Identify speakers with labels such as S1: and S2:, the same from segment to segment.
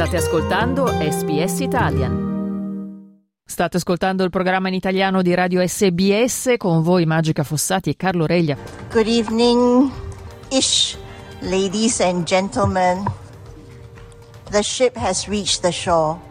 S1: State ascoltando SBS Italian. State ascoltando il programma in italiano di Radio SBS con voi Magica Fossati e Carlo Reglia.
S2: Good evening, ish, ladies and gentlemen. The ship has reached the shore.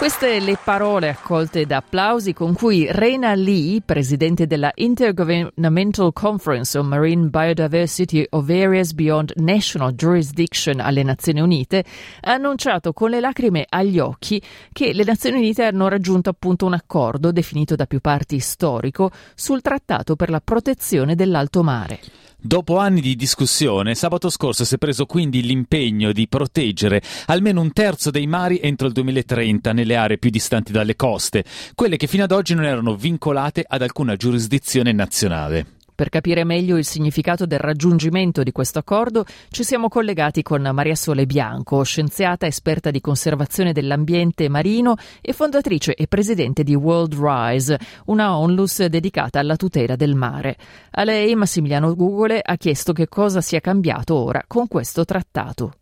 S1: Queste le parole accolte da applausi con cui Rena Lee, presidente della Intergovernmental Conference on Marine Biodiversity of Areas Beyond National Jurisdiction alle Nazioni Unite, ha annunciato con le lacrime agli occhi che le Nazioni Unite hanno raggiunto appunto un accordo definito da più parti storico sul trattato per la protezione dell'alto mare.
S3: Dopo anni di discussione, sabato scorso si è preso quindi l'impegno di proteggere almeno un terzo dei mari entro il 2030 nelle aree più distanti dalle coste, quelle che fino ad oggi non erano vincolate ad alcuna giurisdizione nazionale.
S1: Per capire meglio il significato del raggiungimento di questo accordo ci siamo collegati con Maria Sole Bianco, scienziata esperta di conservazione dell'ambiente marino e fondatrice e presidente di World Rise, una onlus dedicata alla tutela del mare. A lei Massimiliano Gugole ha chiesto che cosa sia cambiato ora con questo trattato.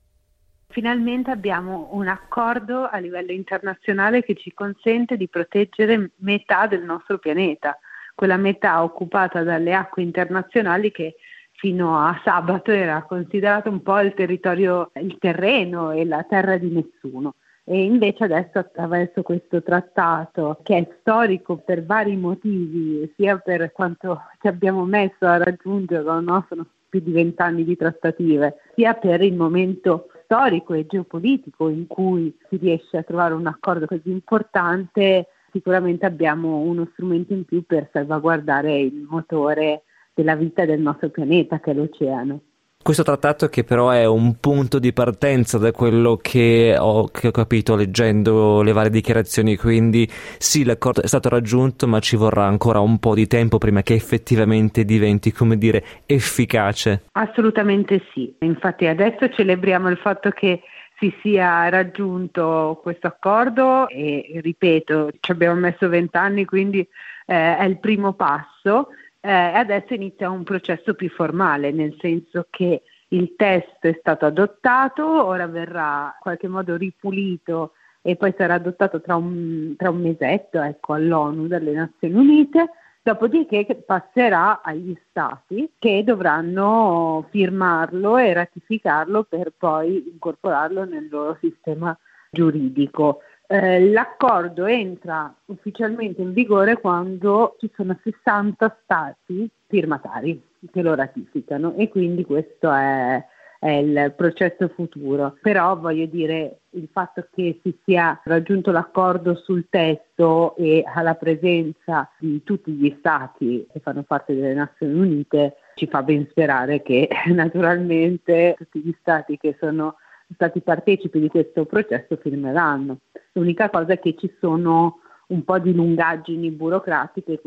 S4: Finalmente abbiamo un accordo a livello internazionale che ci consente di proteggere metà del nostro pianeta quella metà occupata dalle acque internazionali che fino a sabato era considerato un po' il territorio, il terreno e la terra di nessuno. E invece adesso attraverso questo trattato, che è storico per vari motivi, sia per quanto ci abbiamo messo a raggiungerlo, no? sono più di vent'anni di trattative, sia per il momento storico e geopolitico in cui si riesce a trovare un accordo così importante, sicuramente abbiamo uno strumento in più per salvaguardare il motore della vita del nostro pianeta, che è l'oceano.
S5: Questo trattato che però è un punto di partenza da quello che ho, che ho, capito leggendo le varie dichiarazioni, quindi sì, l'accordo è stato raggiunto, ma ci vorrà ancora un po' di tempo prima che effettivamente diventi, come dire, efficace.
S4: Assolutamente sì, infatti adesso celebriamo il fatto che si sia raggiunto questo accordo e ripeto, ci abbiamo messo vent'anni, quindi eh, è il primo passo. Eh, adesso inizia un processo più formale, nel senso che il testo è stato adottato, ora verrà in qualche modo ripulito e poi sarà adottato tra un, tra un mesetto ecco, all'ONU dalle Nazioni Unite dopodiché passerà agli stati che dovranno firmarlo e ratificarlo per poi incorporarlo nel loro sistema giuridico. Eh, l'accordo entra ufficialmente in vigore quando ci sono 60 stati firmatari che lo ratificano e quindi questo è è il processo futuro. Però voglio dire, il fatto che si sia raggiunto l'accordo sul testo e alla presenza di tutti gli stati che fanno parte delle Nazioni Unite ci fa ben sperare che naturalmente tutti gli stati che sono stati partecipi di questo processo firmeranno. L'unica cosa è che ci sono un po' di lungaggini burocratiche e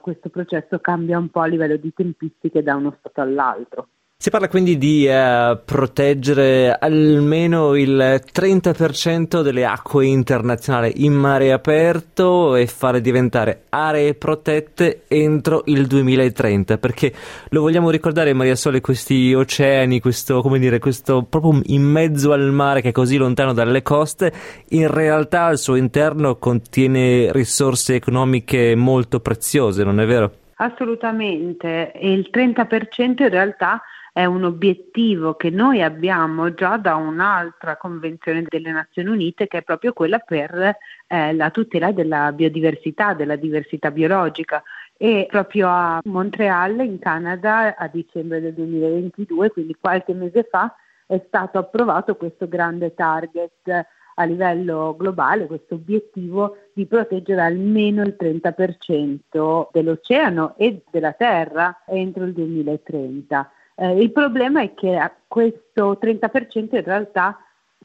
S4: questo processo cambia un po' a livello di tempistiche da uno stato all'altro.
S5: Si parla quindi di eh, proteggere almeno il 30% delle acque internazionali in mare aperto e fare diventare aree protette entro il 2030, perché lo vogliamo ricordare Maria Sole, questi oceani, questo, come dire, questo proprio in mezzo al mare che è così lontano dalle coste, in realtà al suo interno contiene risorse economiche molto preziose, non è vero?
S4: Assolutamente, e il 30% in realtà è un obiettivo che noi abbiamo già da un'altra convenzione delle Nazioni Unite che è proprio quella per eh, la tutela della biodiversità, della diversità biologica e proprio a Montreal in Canada a dicembre del 2022, quindi qualche mese fa, è stato approvato questo grande target a livello globale, questo obiettivo di proteggere almeno il 30% dell'oceano e della terra entro il 2030. Eh, il problema è che questo 30% in realtà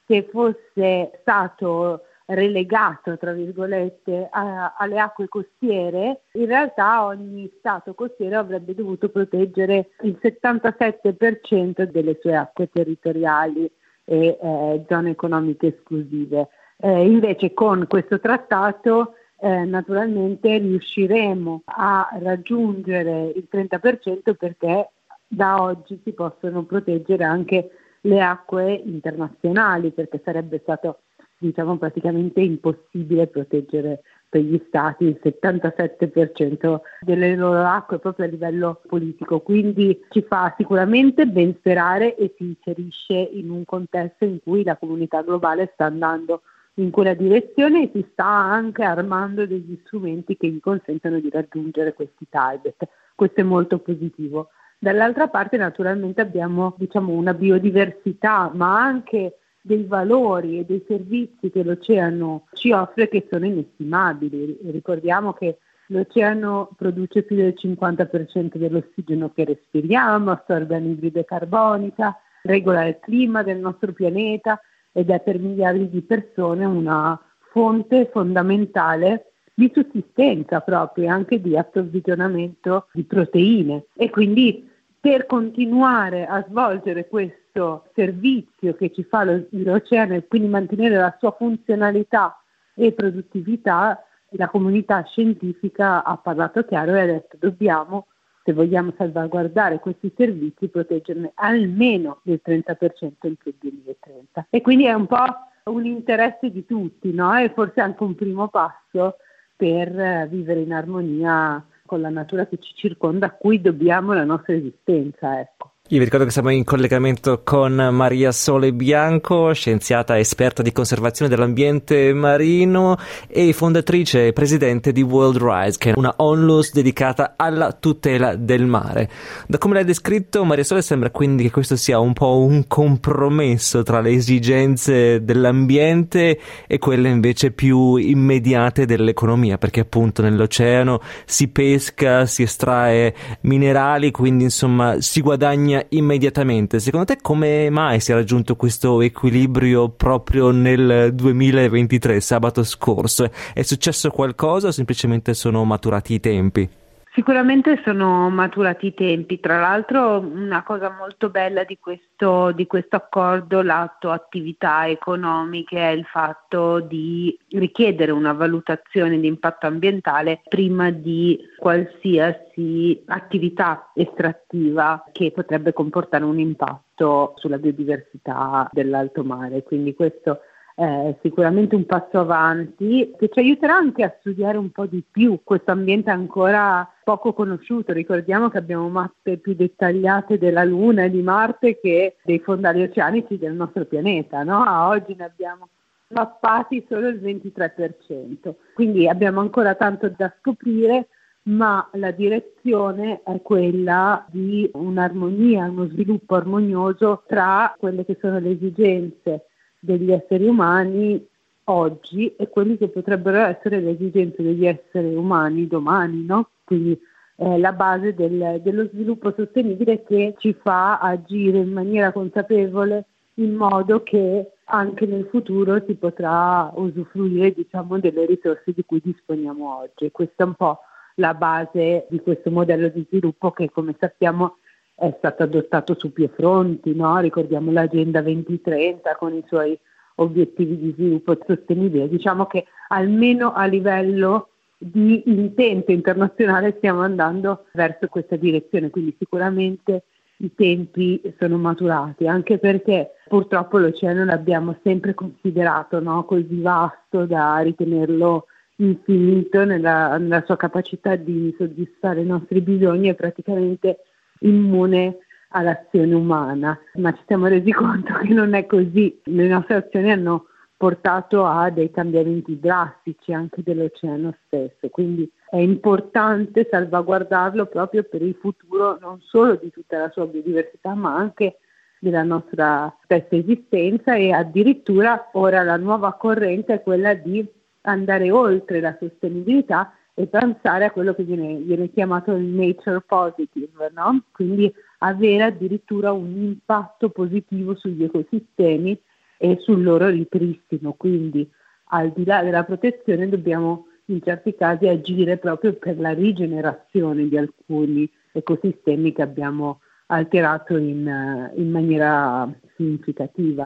S4: se fosse stato relegato, tra virgolette, a, alle acque costiere, in realtà ogni Stato costiero avrebbe dovuto proteggere il 77% delle sue acque territoriali e eh, zone economiche esclusive. Eh, invece con questo trattato eh, naturalmente riusciremo a raggiungere il 30% perché da oggi si possono proteggere anche le acque internazionali perché sarebbe stato diciamo praticamente impossibile proteggere per gli stati il 77% delle loro acque proprio a livello politico, quindi ci fa sicuramente ben sperare e si inserisce in un contesto in cui la comunità globale sta andando in quella direzione e si sta anche armando degli strumenti che gli consentono di raggiungere questi target. Questo è molto positivo. Dall'altra parte naturalmente abbiamo diciamo, una biodiversità, ma anche dei valori e dei servizi che l'oceano ci offre che sono inestimabili. Ricordiamo che l'oceano produce più del 50% dell'ossigeno che respiriamo, assorbe anidride carbonica, regola il clima del nostro pianeta ed è per miliardi di persone una fonte fondamentale di sussistenza proprio e anche di approvvigionamento di proteine e quindi per continuare a svolgere questo servizio che ci fa l'oceano e quindi mantenere la sua funzionalità e produttività, la comunità scientifica ha parlato chiaro e ha detto dobbiamo, se vogliamo salvaguardare questi servizi, proteggerne almeno del 30% entro il 2030. E quindi è un po' un interesse di tutti, no? E forse anche un primo passo per vivere in armonia con la natura che ci circonda, a cui dobbiamo la nostra esistenza. Ecco.
S5: Io vi ricordo che siamo in collegamento con Maria Sole Bianco, scienziata esperta di conservazione dell'ambiente marino e fondatrice e presidente di World Rise, che è una onlus dedicata alla tutela del mare. Da come l'hai descritto, Maria Sole sembra quindi che questo sia un po' un compromesso tra le esigenze dell'ambiente e quelle invece più immediate dell'economia, perché appunto nell'oceano si pesca, si estrae minerali, quindi insomma si guadagna guadagna immediatamente. Secondo te come mai si è raggiunto questo equilibrio proprio nel 2023, sabato scorso? È successo qualcosa o semplicemente sono maturati i tempi?
S4: Sicuramente sono maturati i tempi, tra l'altro una cosa molto bella di questo, di questo, accordo, l'atto attività economiche, è il fatto di richiedere una valutazione di impatto ambientale prima di qualsiasi attività estrattiva che potrebbe comportare un impatto sulla biodiversità dell'alto mare. Quindi questo eh, sicuramente un passo avanti che ci aiuterà anche a studiare un po' di più questo ambiente ancora poco conosciuto. Ricordiamo che abbiamo mappe più dettagliate della Luna e di Marte che dei fondali oceanici del nostro pianeta. No? A oggi ne abbiamo mappati solo il 23%, quindi abbiamo ancora tanto da scoprire ma la direzione è quella di un'armonia, uno sviluppo armonioso tra quelle che sono le esigenze degli esseri umani oggi e quelli che potrebbero essere le esigenze degli esseri umani domani, no? Quindi è la base del, dello sviluppo sostenibile che ci fa agire in maniera consapevole in modo che anche nel futuro si potrà usufruire diciamo, delle risorse di cui disponiamo oggi. Questa è un po' la base di questo modello di sviluppo che come sappiamo è stato adottato su più fronti, no? ricordiamo l'Agenda 2030 con i suoi obiettivi di sviluppo sostenibile. Diciamo che almeno a livello di intento internazionale stiamo andando verso questa direzione, quindi sicuramente i tempi sono maturati, anche perché purtroppo l'oceano l'abbiamo sempre considerato no? così vasto da ritenerlo infinito nella, nella sua capacità di soddisfare i nostri bisogni e praticamente immune all'azione umana, ma ci siamo resi conto che non è così. Le nostre azioni hanno portato a dei cambiamenti drastici anche dell'oceano stesso, quindi è importante salvaguardarlo proprio per il futuro non solo di tutta la sua biodiversità, ma anche della nostra stessa esistenza e addirittura ora la nuova corrente è quella di andare oltre la sostenibilità e pensare a quello che viene, viene chiamato il nature positive, no? quindi avere addirittura un impatto positivo sugli ecosistemi e sul loro ripristino. Quindi al di là della protezione dobbiamo in certi casi agire proprio per la rigenerazione di alcuni ecosistemi che abbiamo alterato in, in maniera significativa.